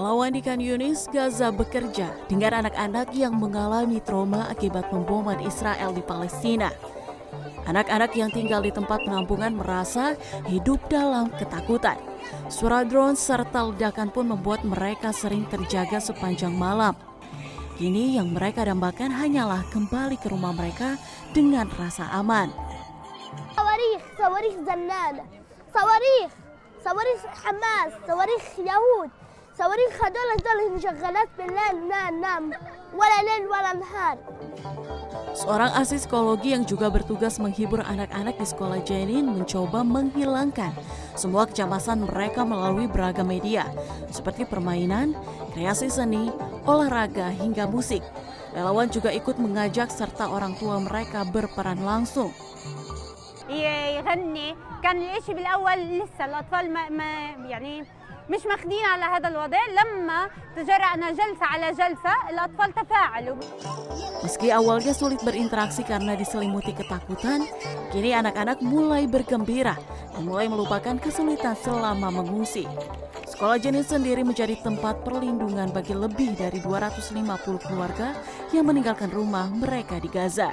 relawan di Kan Yunis, Gaza bekerja dengan anak-anak yang mengalami trauma akibat pemboman Israel di Palestina. Anak-anak yang tinggal di tempat penampungan merasa hidup dalam ketakutan. Suara drone serta ledakan pun membuat mereka sering terjaga sepanjang malam. Kini yang mereka dambakan hanyalah kembali ke rumah mereka dengan rasa aman. Sawarih, sawarih Zannan, sawarih, sawarih Hamas, sawarih Yahud, صواريخ هدول هدول مشغلات بالليل ما ننام ولا ليل ولا نهار Seorang ahli psikologi yang juga bertugas menghibur anak-anak di sekolah Jenin mencoba menghilangkan semua kecemasan mereka melalui beragam media seperti permainan, kreasi seni, olahraga hingga musik. Relawan juga ikut mengajak serta orang tua mereka berperan langsung. يغني كان الاشي بالاول لسه الاطفال ما, ما يعني مش ماخدين على هذا الوضع لما تجرأنا جلسة على جلسة الأطفال تفاعلوا Meski awalnya sulit berinteraksi karena diselimuti ketakutan, kini anak-anak mulai bergembira dan mulai melupakan kesulitan selama mengungsi. Sekolah jenis sendiri menjadi tempat perlindungan bagi lebih dari 250 keluarga yang meninggalkan rumah mereka di Gaza.